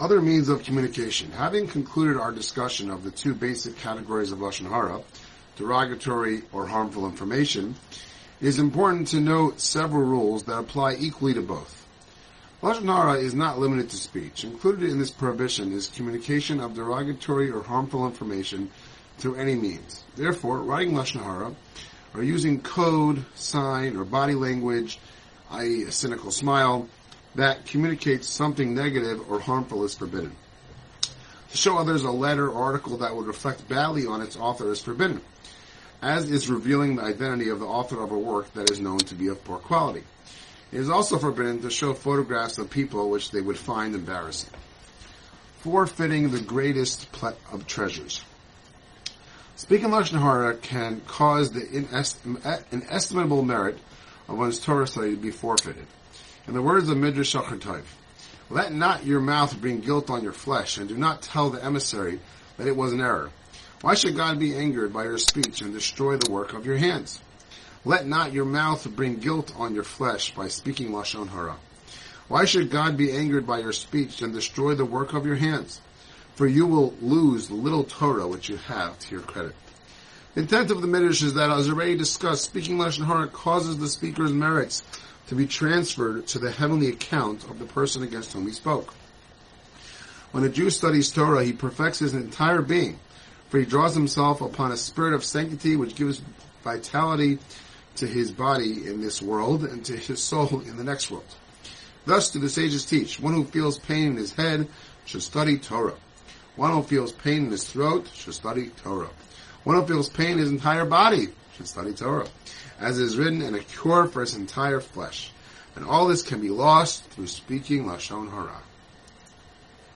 Other means of communication. Having concluded our discussion of the two basic categories of Lashon Hara, derogatory or harmful information, it is important to note several rules that apply equally to both. Lashon Hara is not limited to speech. Included in this prohibition is communication of derogatory or harmful information through any means. Therefore, writing Lashon Hara or using code, sign, or body language, i.e. a cynical smile, that communicates something negative or harmful is forbidden. To show others a letter or article that would reflect badly on its author is forbidden, as is revealing the identity of the author of a work that is known to be of poor quality. It is also forbidden to show photographs of people which they would find embarrassing. Forfeiting the greatest of treasures. Speaking Lashon Hara can cause the inestimable merit of one's Torah study to be forfeited. In the words of Midrash Shocher Tov, let not your mouth bring guilt on your flesh, and do not tell the emissary that it was an error. Why should God be angered by your speech and destroy the work of your hands? Let not your mouth bring guilt on your flesh by speaking Lashon Hara. Why should God be angered by your speech and destroy the work of your hands? For you will lose the little Torah which you have to your credit. The intent of the Midrash is that, as already discussed, speaking Lashon Hara causes the speaker's merits to be transferred to the heavenly account of the person against whom he spoke. When a Jew studies Torah, he perfects his entire being, for he draws himself upon a spirit of sanctity which gives vitality to his body in this world and to his soul in the next world. Thus do the sages teach, one who feels pain in his head should study Torah. One who feels pain in his throat should study Torah. One who feels pain in his entire body should study Torah as is written, and a cure for his entire flesh. And all this can be lost through speaking Lashon Hara.